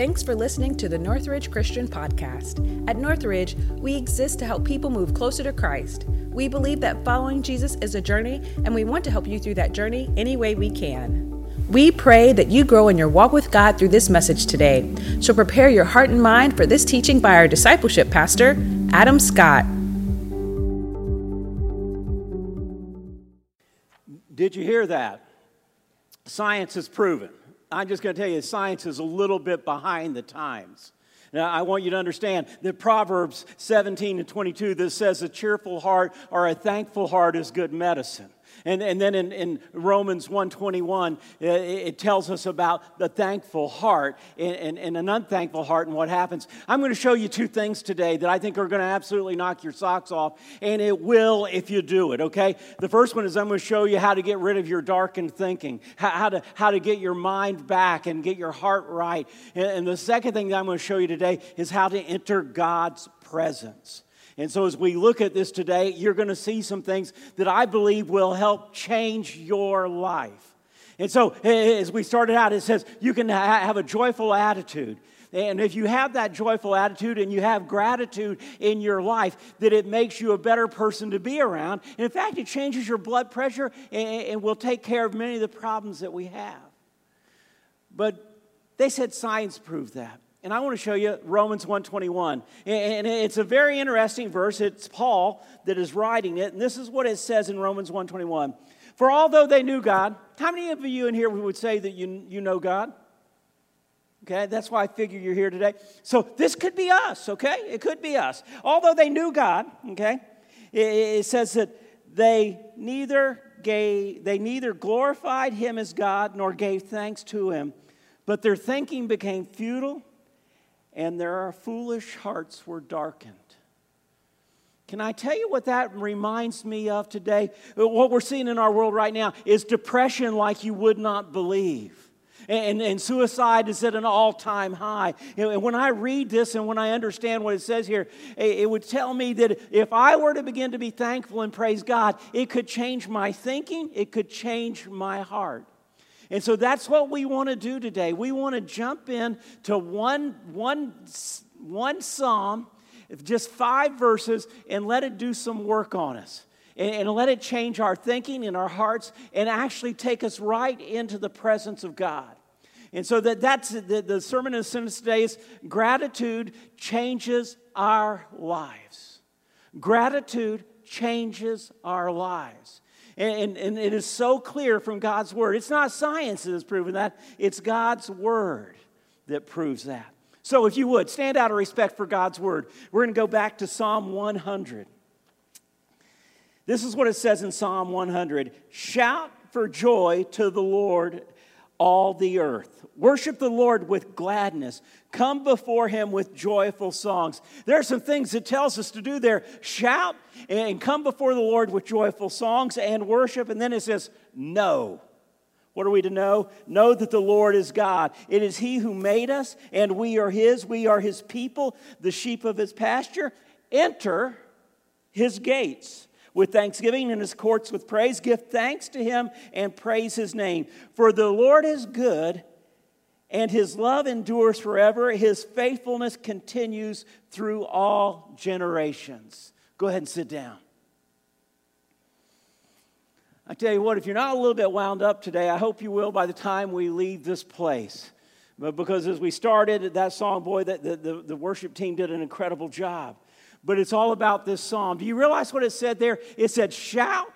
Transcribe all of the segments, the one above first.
Thanks for listening to the Northridge Christian Podcast. At Northridge, we exist to help people move closer to Christ. We believe that following Jesus is a journey, and we want to help you through that journey any way we can. We pray that you grow in your walk with God through this message today. So prepare your heart and mind for this teaching by our discipleship pastor, Adam Scott. Did you hear that? Science has proven I'm just going to tell you, science is a little bit behind the times. Now, I want you to understand that Proverbs 17 and 22 that says a cheerful heart or a thankful heart is good medicine. And, and then in, in Romans 121, uh, it, it tells us about the thankful heart and, and, and, an unthankful heart and what happens. I'm going to show you two things today that I think are going to absolutely knock your socks off, and it will if you do it, okay? The first one is I'm going to show you how to get rid of your darkened thinking, how, how to, how to get your mind back and get your heart right. And, and the second thing that I'm going to show you today is how to enter God's presence. And so, as we look at this today, you're going to see some things that I believe will help change your life. And so, as we started out, it says you can have a joyful attitude. And if you have that joyful attitude and you have gratitude in your life, that it makes you a better person to be around. And in fact, it changes your blood pressure and, will take care of many of the problems that we have. But they said science proved that. And I want to show you Romans 121. And it's a very interesting verse. It's Paul that is writing it. And this is what it says in Romans 121. For although they knew God, how many of you in here would say that you, you know God? Okay, that's why I figure you're here today. So this could be us, okay? It could be us. Although they knew God, okay, it, it says that they neither gave, they neither glorified him as God nor gave thanks to him, but their thinking became futile and their foolish hearts were darkened. Can I tell you what that reminds me of today? Uh, what we're seeing in our world right now is depression like you would not believe. And, and suicide is at an all time high. And when I read this and when I understand what it says here, it would tell me that if I were to begin to be thankful and praise God, it could change my thinking, it could change my heart. And so that's what we want to do today. We want to jump in to one, one, one psalm, just five verses, and let it do some work on us. And, let it change our thinking and our hearts and actually take us right into the presence of God. And so that, that's the, the sermon in the sentence today is gratitude changes our lives. Gratitude changes our lives. And, and, it is so clear from God's word. It's not science that has proven that, it's God's word that proves that. So, if you would, stand out of respect for God's word. We're going to go back to Psalm 100. This is what it says in Psalm 100 Shout for joy to the Lord, all the earth. Worship the Lord with gladness. Come before him with joyful songs. There are some things it tells us to do there. Shout and come before the Lord with joyful songs and worship. And then it says, Know. What are we to know? Know that the Lord is God. It is He who made us, and we are His. We are His people, the sheep of His pasture. Enter His gates with thanksgiving and his courts with praise. Give thanks to him and praise his name. For the Lord is good, and his love endures forever. His faithfulness continues through all generations. Go ahead and sit down. I tell you what, if you're not a little bit wound up today, I hope you will by the time we leave this place. But because as we started that song, boy, that the, the worship team did an incredible job but it's all about this psalm. Do you realize what it said there? It said shout,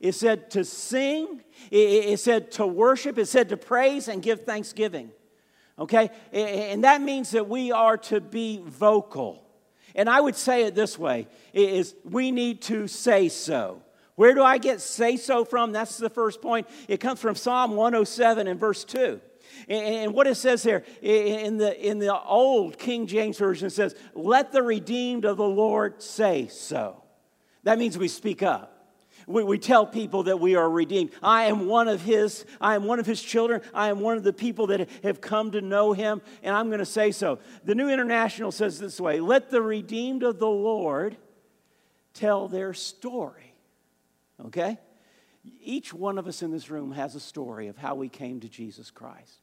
it said to sing, it, said to worship, it said to praise and give thanksgiving. Okay? And that means that we are to be vocal. And I would say it this way is we need to say so. Where do I get say so from? That's the first point. It comes from Psalm 107 and verse 2. And what it says here in the, in the old King James Version, says, Let the redeemed of the Lord say so. That means we speak up. We, we tell people that we are redeemed. I am one of his, I am one of his children. I am one of the people that have come to know him, and I'm going to say so. The New International says this way let the redeemed of the Lord tell their story. Okay? Each one of us in this room has a story of how we came to Jesus Christ.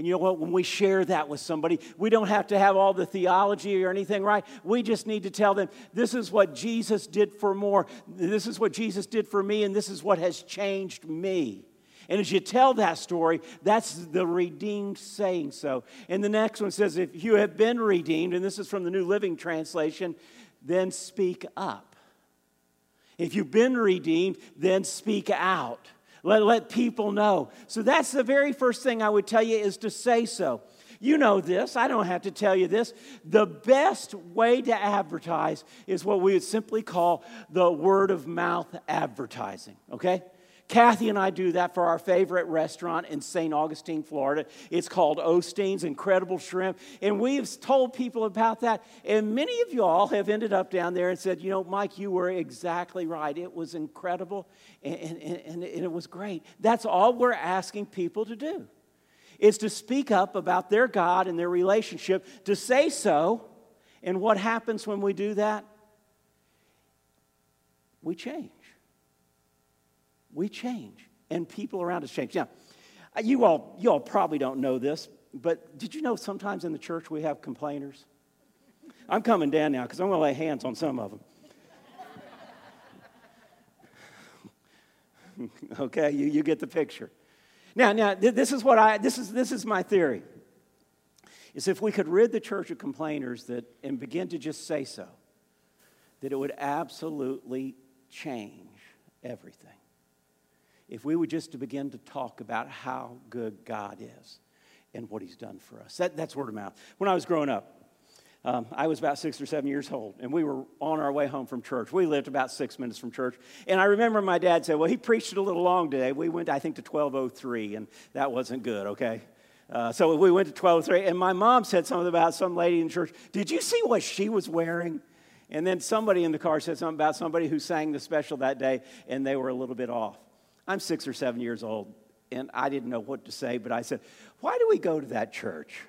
And you know what? When we share that with somebody, we don't have to have all the theology or anything, right? We just need to tell them, this is what Jesus did for more. This is what Jesus did for me, and this is what has changed me. And as you tell that story, that's the redeemed saying so. And the next one says, if you have been redeemed, and this is from the New Living Translation, then speak up. If you've been redeemed, then speak out. Let, let people know. So that's the very first thing I would tell you is to say so. You know this, I don't have to tell you this. The best way to advertise is what we would simply call the word of mouth advertising, okay? Kathy and I do that for our favorite restaurant in St. Augustine, Florida. It's called Osteen's Incredible Shrimp. And we've told people about that. And many of y'all have ended up down there and said, you know, Mike, you were exactly right. It was incredible and, and, and, and it was great. That's all we're asking people to do is to speak up about their God and their relationship, to say so. And what happens when we do that? We change we change and people around us change. Now, uh, you all, you all probably don't know this, but did you know sometimes in the church we have complainers? I'm coming down now because I'm going to lay hands on some of them. okay, you, you get the picture. Now, now this is what I this is this is my theory. Is if we could rid the church of complainers that and begin to just say so, that it would absolutely change everything if we were just to begin to talk about how good God is and what He's done for us. That, that's word of mouth. When I was growing up, um, I was about six or seven years old, and we were on our way home from church. We lived about six minutes from church. And I remember my dad said, Well, he preached a little long today. We went, I think, to 1203, and that wasn't good, okay? Uh, so we went to 1203, and my mom said something about some lady in church. Did you see what she was wearing? And then somebody in the car said something about somebody who sang the special that day, and they were a little bit off. I'm six or seven years old, and I didn't know what to say, but I said, Why do we go to that church?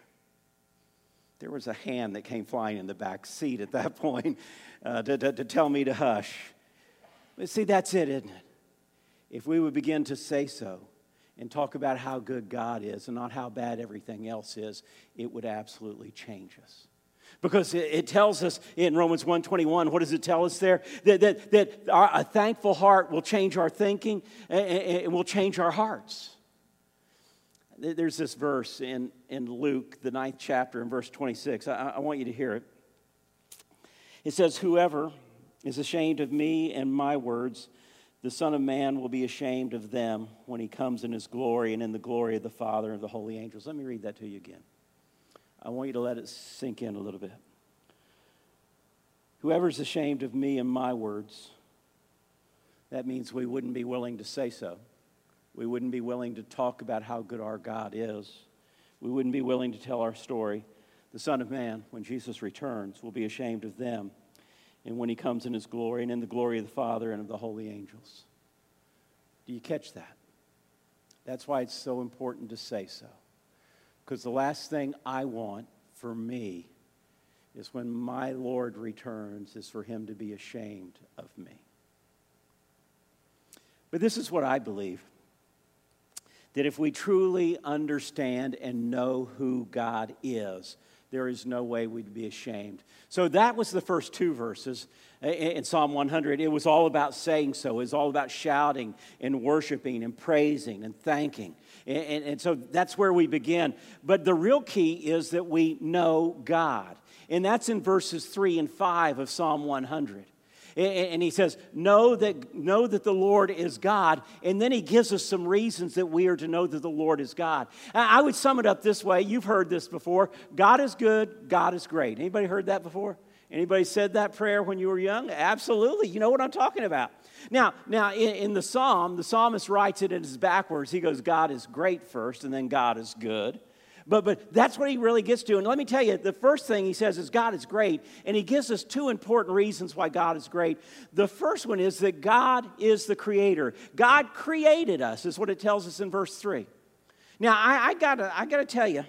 There was a hand that came flying in the back seat at that point uh, to, to, to tell me to hush. But see, that's it, isn't it? If we would begin to say so and talk about how good God is and not how bad everything else is, it would absolutely change us because it, tells us in romans 1.21 what does it tell us there that, that, that our, a thankful heart will change our thinking and, will change our hearts there's this verse in, in luke the ninth chapter in verse 26 I, I want you to hear it it says whoever is ashamed of me and my words the Son of Man will be ashamed of them when he comes in his glory and in the glory of the Father and the holy angels. Let me read that to you again. I want you to let it sink in a little bit. Whoever's ashamed of me and my words, that means we wouldn't be willing to say so. We wouldn't be willing to talk about how good our God is. We wouldn't be willing to tell our story. The Son of Man, when Jesus returns, will be ashamed of them. And when he comes in his glory and in the glory of the Father and of the holy angels. Do you catch that? That's why it's so important to say so. Because the last thing I want for me is when my Lord returns, is for him to be ashamed of me. But this is what I believe that if we truly understand and know who God is, there is no way we'd be ashamed. So that was the first two verses in Psalm 100. It was all about saying so, it was all about shouting and worshiping and praising and thanking. And, and, and so that's where we begin. But the real key is that we know God. And that's in verses 3 and 5 of Psalm 100. And he says, know that, know that the Lord is God. And then he gives us some reasons that we are to know that the Lord is God. I would sum it up this way. You've heard this before. God is good, God is great. Anybody heard that before? Anybody said that prayer when you were young? Absolutely. You know what I'm talking about. Now, now in, in the psalm, the psalmist writes it as backwards. He goes, God is great first, and then God is good. But, but that's what he really gets to. And let me tell you, the first thing he says is God is great. And he gives us two important reasons why God is great. The first one is that God is the creator. God created us, is what it tells us in verse 3. Now, I, I gotta, I gotta tell you,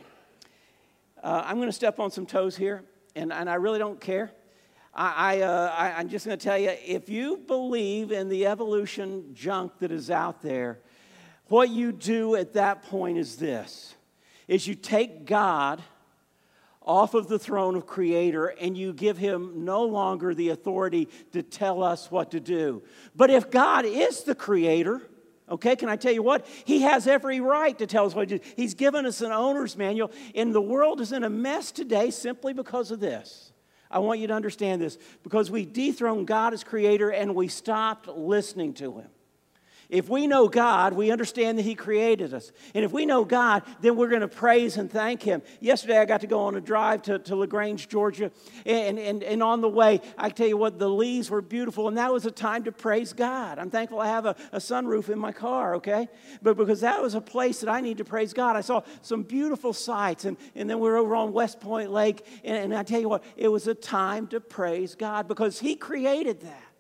uh, I'm gonna step on some toes here, and, and I really don't care. I, I, uh, I, I'm just gonna tell you if you believe in the evolution junk that is out there, what you do at that point is this is you take God off of the throne of creator and you give him no longer the authority to tell us what to do. But if God is the creator, okay, can I tell you what? He has every right to tell us what to do. He's given us an owner's manual, and the world is in a mess today simply because of this. I want you to understand this because we dethroned God as creator and we stopped listening to him. If we know God, we understand that He created us. And if we know God, then we're going to praise and thank Him. Yesterday, I got to go on a drive to, to LaGrange, Georgia. And, and, and on the way, I tell you what, the leaves were beautiful. And that was a time to praise God. I'm thankful I have a, a sunroof in my car, okay? But because that was a place that I need to praise God. I saw some beautiful sights. And, and then we are over on West Point Lake. And, and I tell you what, it was a time to praise God because He created that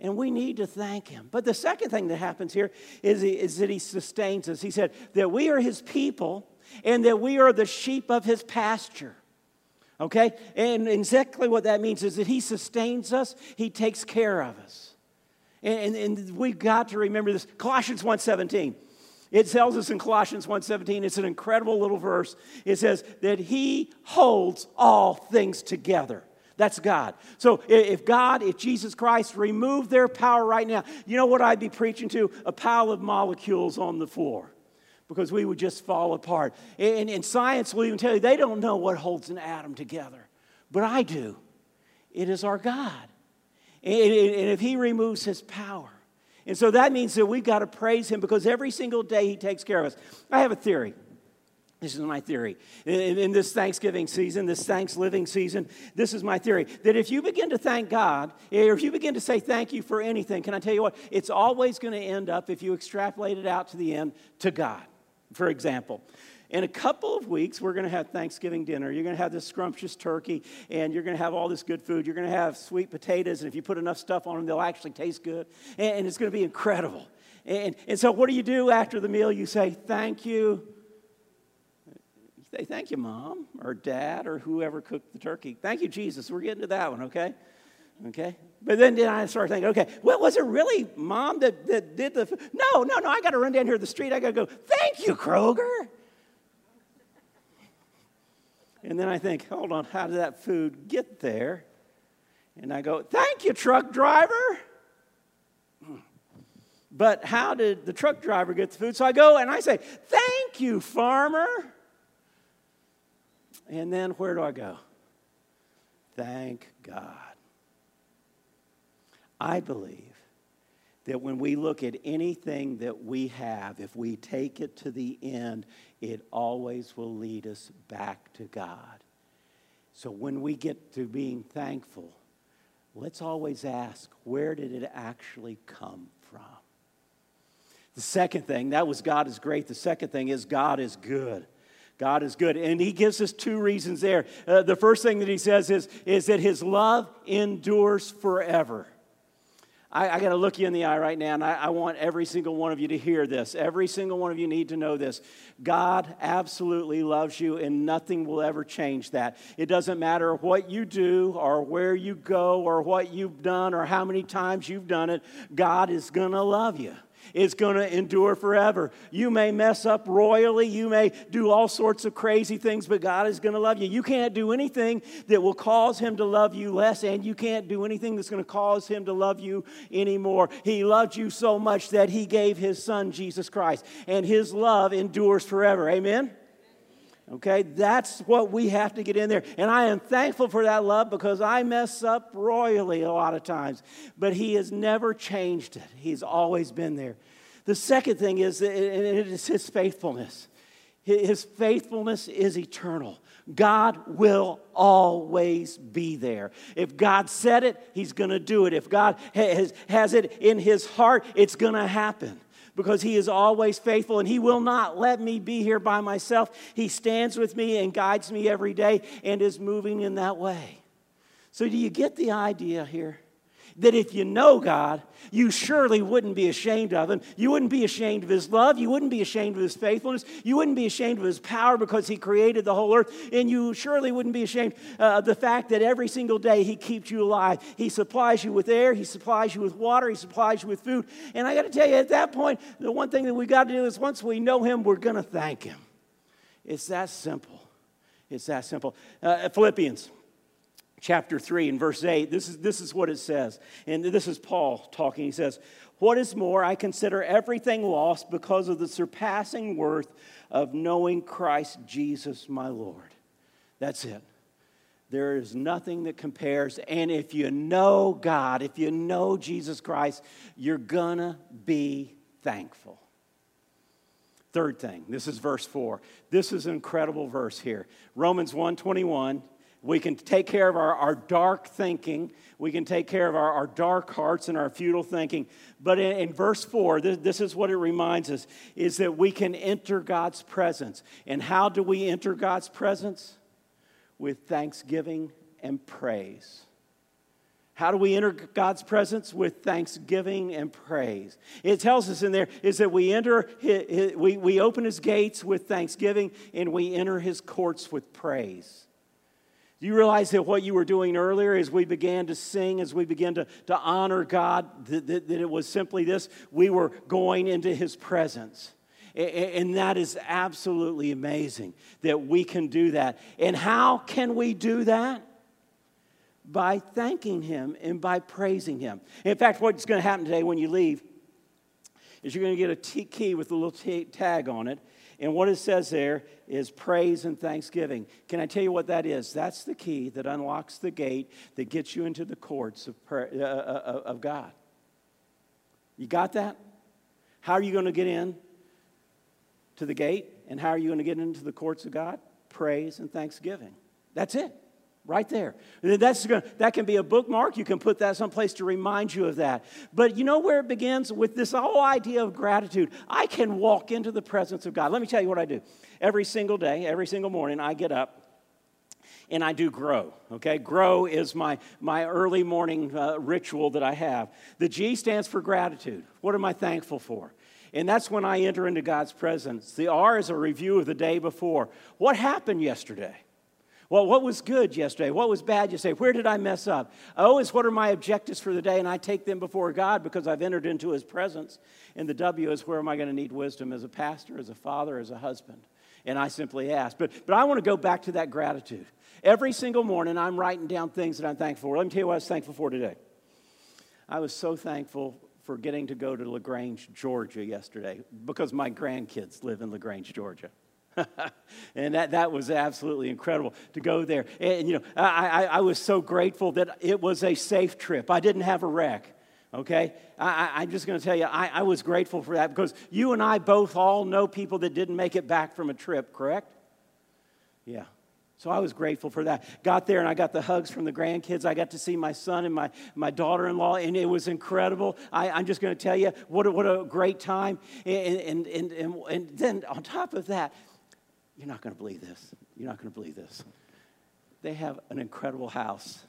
and we need to thank him. But the second thing that happens here is, is that he sustains us. He said that we are his people and that we are the sheep of his pasture. Okay? And exactly what that means is that he sustains us, he takes care of us. And, and, and we've got to remember this. Colossians 1.17. It tells us in Colossians 1:17, it's an incredible little verse. It says that he holds all things together. That's God. So if God, if Jesus Christ removed their power right now, you know what I'd be preaching to? A pile of molecules on the floor because we would just fall apart. And, and science will even tell you they don't know what holds an atom together, but I do. It is our God. And, and if He removes His power, and so that means that we've got to praise Him because every single day He takes care of us. I have a theory. This is my theory. In, in, this Thanksgiving season, this Thanksgiving season, this is my theory that if you begin to thank God, or if you begin to say thank you for anything, can I tell you what? It's always going to end up, if you extrapolate it out to the end, to God. For example, in a couple of weeks, we're going to have Thanksgiving dinner. You're going to have this scrumptious turkey, and you're going to have all this good food. You're going to have sweet potatoes, and if you put enough stuff on them, they'll actually taste good. And, and it's going to be incredible. And, and so, what do you do after the meal? You say, Thank you say, Thank you, mom, or dad, or whoever cooked the turkey. Thank you, Jesus. We're getting to that one, okay? Okay? But then, then I started thinking, okay, well, was it really mom that, that did the. No, no, no, I got to run down here to the street. I got to go, Thank you, Kroger. And then I think, hold on, how did that food get there? And I go, Thank you, truck driver. But how did the truck driver get the food? So I go and I say, Thank you, farmer. And then where do I go? Thank God. I believe that when we look at anything that we have, if we take it to the end, it always will lead us back to God. So when we get to being thankful, let's always ask where did it actually come from? The second thing, that was God is great. The second thing is God is good. God is good. And he gives us two reasons there. Uh, the first thing that he says is, is that his love endures forever. I, I got to look you in the eye right now, and I, I want every single one of you to hear this. Every single one of you need to know this. God absolutely loves you, and nothing will ever change that. It doesn't matter what you do, or where you go, or what you've done, or how many times you've done it, God is going to love you is going to endure forever. You may mess up royally, you may do all sorts of crazy things, but God is going to love you. You can't do anything that will cause Him to love you less, and you can't do anything that's going to cause Him to love you anymore. He loved you so much that He gave His Son, Jesus Christ, and His love endures forever. Amen? Okay, that's what we have to get in there. And I am thankful for that love because I mess up royally a lot of times. But He has never changed it, He's always been there. The second thing is, and it is His faithfulness. His faithfulness is eternal. God will always be there. If God said it, He's going to do it. If God has, has it in His heart, it's going to happen because He is always faithful and He will not let me be here by myself. He stands with me and guides me every day and is moving in that way. So, do you get the idea here? That if you know God, you surely wouldn't be ashamed of Him. You wouldn't be ashamed of His love. You wouldn't be ashamed of His faithfulness. You wouldn't be ashamed of His power because He created the whole earth. And you surely wouldn't be ashamed uh, of the fact that every single day He keeps you alive. He supplies you with air, He supplies you with water, He supplies you with food. And I got to tell you, at that point, the one thing that we got to do is once we know Him, we're going to thank Him. It's that simple. It's that simple. Uh, Philippians chapter 3 and verse 8, this is, this is what it says. And this is Paul talking. He says, What is more, I consider everything lost because of the surpassing worth of knowing Christ Jesus my Lord. That's it. There is nothing that compares. And if you know God, if you know Jesus Christ, you're gonna be thankful. Third thing, this is verse 4. This is an incredible verse here. Romans 121 we can take care of our, our dark thinking. We can take care of our, our dark hearts and our futile thinking. But in, in verse 4, this, this is what it reminds us is that we can enter God's presence. And how do we enter God's presence? With thanksgiving and praise. How do we enter God's presence? With thanksgiving and praise. It tells us in there is that we enter, we, we open his gates with thanksgiving and we enter his courts with praise. Do you realize that what you were doing earlier as we began to sing, as we began to, to honor God, that, that, that it was simply this? We were going into His presence. And that is absolutely amazing that we can do that. And how can we do that? By thanking Him and by praising Him. In fact, what's going to happen today when you leave is you're going to get a t- key with a little t- tag on it, and what it says there is praise and thanksgiving. Can I tell you what that is? That's the key that unlocks the gate that gets you into the courts of, uh, uh, uh, of God. You got that? How are you going to get in to the gate? And how are you going to get into the courts of God? Praise and thanksgiving. That's it right there. That's gonna, that can be a bookmark. You can put that someplace to remind you of that. But you know where it begins? With this whole idea of gratitude. I can walk into the presence of God. Let me tell you what I do. Every single day, every single morning, I get up and I do grow. Okay, grow is my my early morning uh, ritual that I have. The G stands for gratitude. What am I thankful for? And that's when I enter into God's presence. The R is a review of the day before. What happened yesterday? Well, what was good yesterday? What was bad yesterday? Where did I mess up? Oh, o is what are my objectives for the day? And I take them before God because I've entered into his presence. And the W is where am I going to need wisdom as a pastor, as a father, as a husband? And I simply ask. But, but I want to go back to that gratitude. Every single morning, I'm writing down things that I'm thankful for. Let me tell you what I was thankful for today. I was so thankful for getting to go to LaGrange, Georgia yesterday because my grandkids live in LaGrange, Georgia. and that, that was absolutely incredible to go there. And, you know, I, I, I, was so grateful that it was a safe trip. I didn't have a wreck, okay? I, am just going to tell you, I, I was grateful for that because you and I both all know people that didn't make it back from a trip, correct? Yeah. So I was grateful for that. Got there and I got the hugs from the grandkids. I got to see my son and my, my daughter in law, and it was incredible. I, am just going to tell you what a, what a great time. And, and, and, and, and then on top of that, you're not going to believe this. You're not going to believe this. They have an incredible house.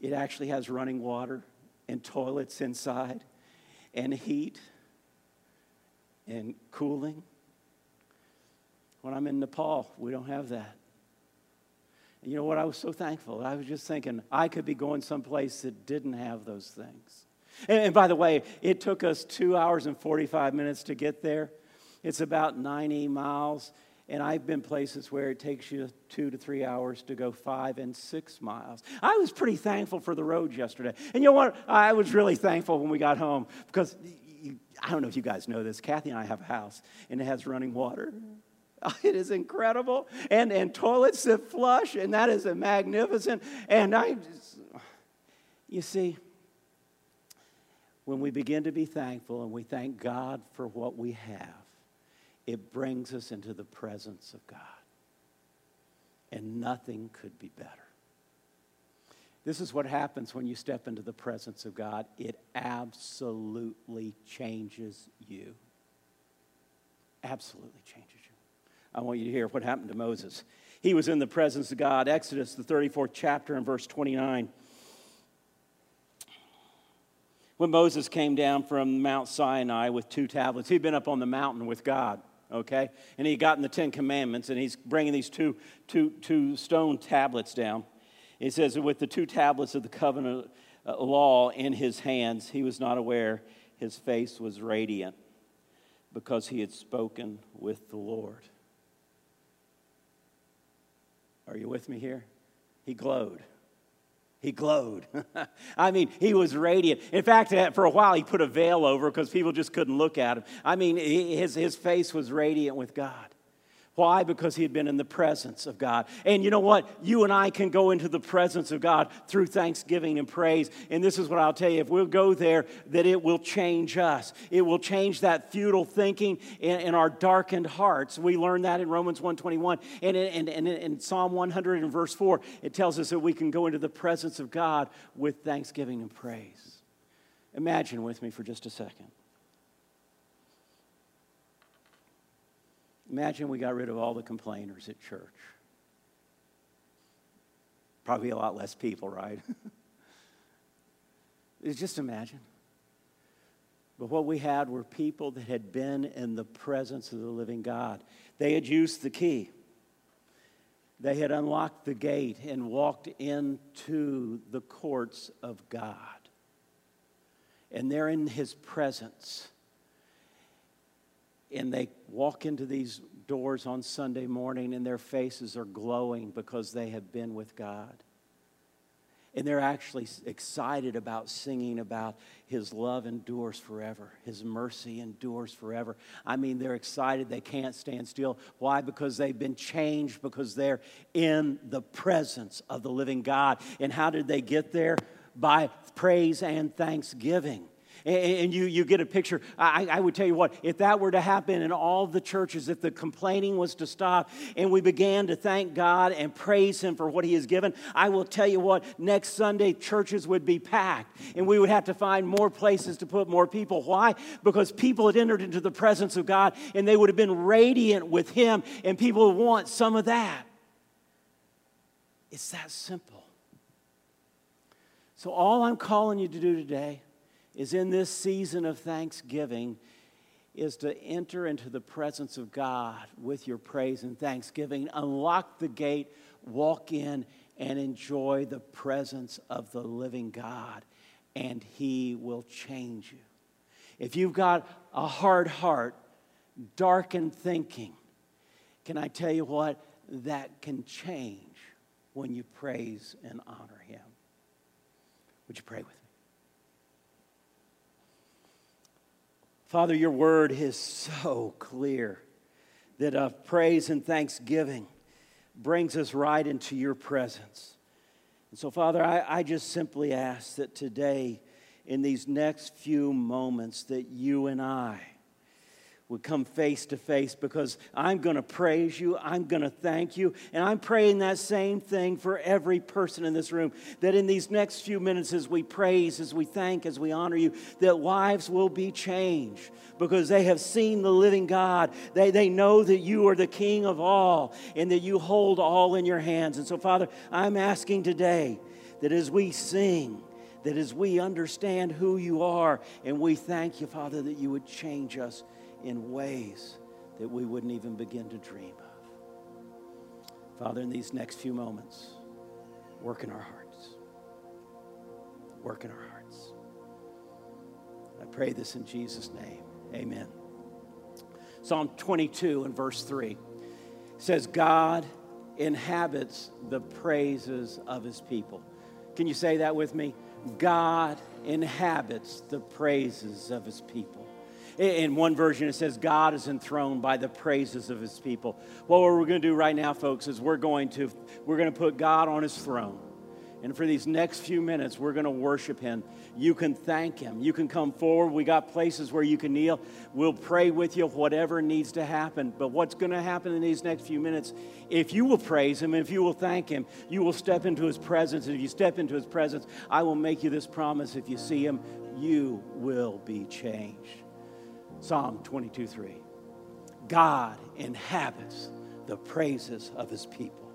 It actually has running water and toilets inside and heat and cooling. When I'm in Nepal, we don't have that. And you know what? I was so thankful. I was just thinking I could be going someplace that didn't have those things. And, and by the way, it took us two hours and 45 minutes to get there. It's about 90 miles. And I've been places where it takes you two to three hours to go five and six miles. I was pretty thankful for the roads yesterday. And you know what? I was really thankful when we got home because I don't know if you guys know this. Kathy and I have a house, and it has running water. It is incredible. And, and toilets that flush, and that is a magnificent. And I, just, you see, when we begin to be thankful and we thank God for what we have, it brings us into the presence of God. And nothing could be better. This is what happens when you step into the presence of God. It absolutely changes you. Absolutely changes you. I want you to hear what happened to Moses. He was in the presence of God. Exodus, the 34th chapter, and verse 29. When Moses came down from Mount Sinai with two tablets, he'd been up on the mountain with God okay? And he got in the Ten Commandments, and he's bringing these two, two, two stone tablets down. He says, with the two tablets of the covenant uh, law in his hands, he was not aware his face was radiant because he had spoken with the Lord. Are you with me here? He glowed. He glowed. I mean, he was radiant. In fact, uh, for a while, he put a veil over because people just couldn't look at him. I mean, his, his face was radiant with God. Why? Because he had been in the presence of God. And you know what? You and I can go into the presence of God through thanksgiving and praise. And this is what I'll tell you if we'll go there, that it will change us. It will change that futile thinking in, in our darkened hearts. We learn that in Romans 121. And in, and in Psalm 100 and verse 4, it tells us that we can go into the presence of God with thanksgiving and praise. Imagine with me for just a second. Imagine we got rid of all the complainers at church. Probably a lot less people, right? just imagine. But what we had were people that had been in the presence of the living God. They had used the key. They had unlocked the gate and walked into the courts of God. And they're in his presence and they walk into these doors on Sunday morning and their faces are glowing because they have been with God. And they're actually excited about singing about His love endures forever, His mercy endures forever. I mean, they're excited. They can't stand still. Why? Because they've been changed, because they're in the presence of the living God. And how did they get there? By praise and thanksgiving and you, you get a picture. I, I would tell you what, if that were to happen in all the churches, if the complaining was to stop and we began to thank God and praise Him for what He has given, I will tell you what, next Sunday churches would be packed and we would have to find more places to put more people. Why? Because people had entered into the presence of God and they would have been radiant with Him and people want some of that. It's that simple. So, all I'm calling you to do today is in this season of thanksgiving is to enter into the presence of God with your praise and thanksgiving. Unlock the gate, walk in, and enjoy the presence of the living God, and He will change you. If you've got a hard heart, darkened thinking, can I tell you what? That can change when you praise and honor Him. Would you pray with me? Father, your word is so clear that a praise and thanksgiving brings us right into your presence. And so, Father, I, I just simply ask that today, in these next few moments, that you and I, would come face to face because I'm going to praise you. I'm going to thank you. And I'm praying that same thing for every person in this room that in these next few minutes, as we praise, as we thank, as we honor you, that lives will be changed because they have seen the living God. They, they know that you are the King of all and that you hold all in your hands. And so, Father, I'm asking today that as we sing, that as we understand who you are, and we thank you, Father, that you would change us in ways that we wouldn't even begin to dream of. Father, in these next few moments, work in our hearts. Work in our hearts. I pray this in Jesus' name. Amen. Psalm 22 and verse 3 says, God inhabits the praises of his people. Can you say that with me? God inhabits the praises of his people. In one version, it says, God is enthroned by the praises of his people. Well, what we're going to do right now, folks, is we're going to, we're going to put God on his throne. And for these next few minutes, we're going to worship him. You can thank him. You can come forward. We got places where you can kneel. We'll pray with you, whatever needs to happen. But what's going to happen in these next few minutes, if you will praise him, if you will thank him, you will step into his presence. And if you step into his presence, I will make you this promise if you see him, you will be changed. Psalm 22 3. God inhabits the praises of his people.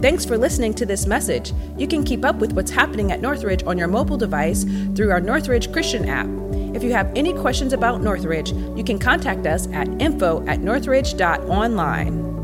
Thanks for listening to this message. You can keep up with what's happening at Northridge on your mobile device through our Northridge Christian app. If you have any questions about Northridge, you can contact us at info at northridge.online.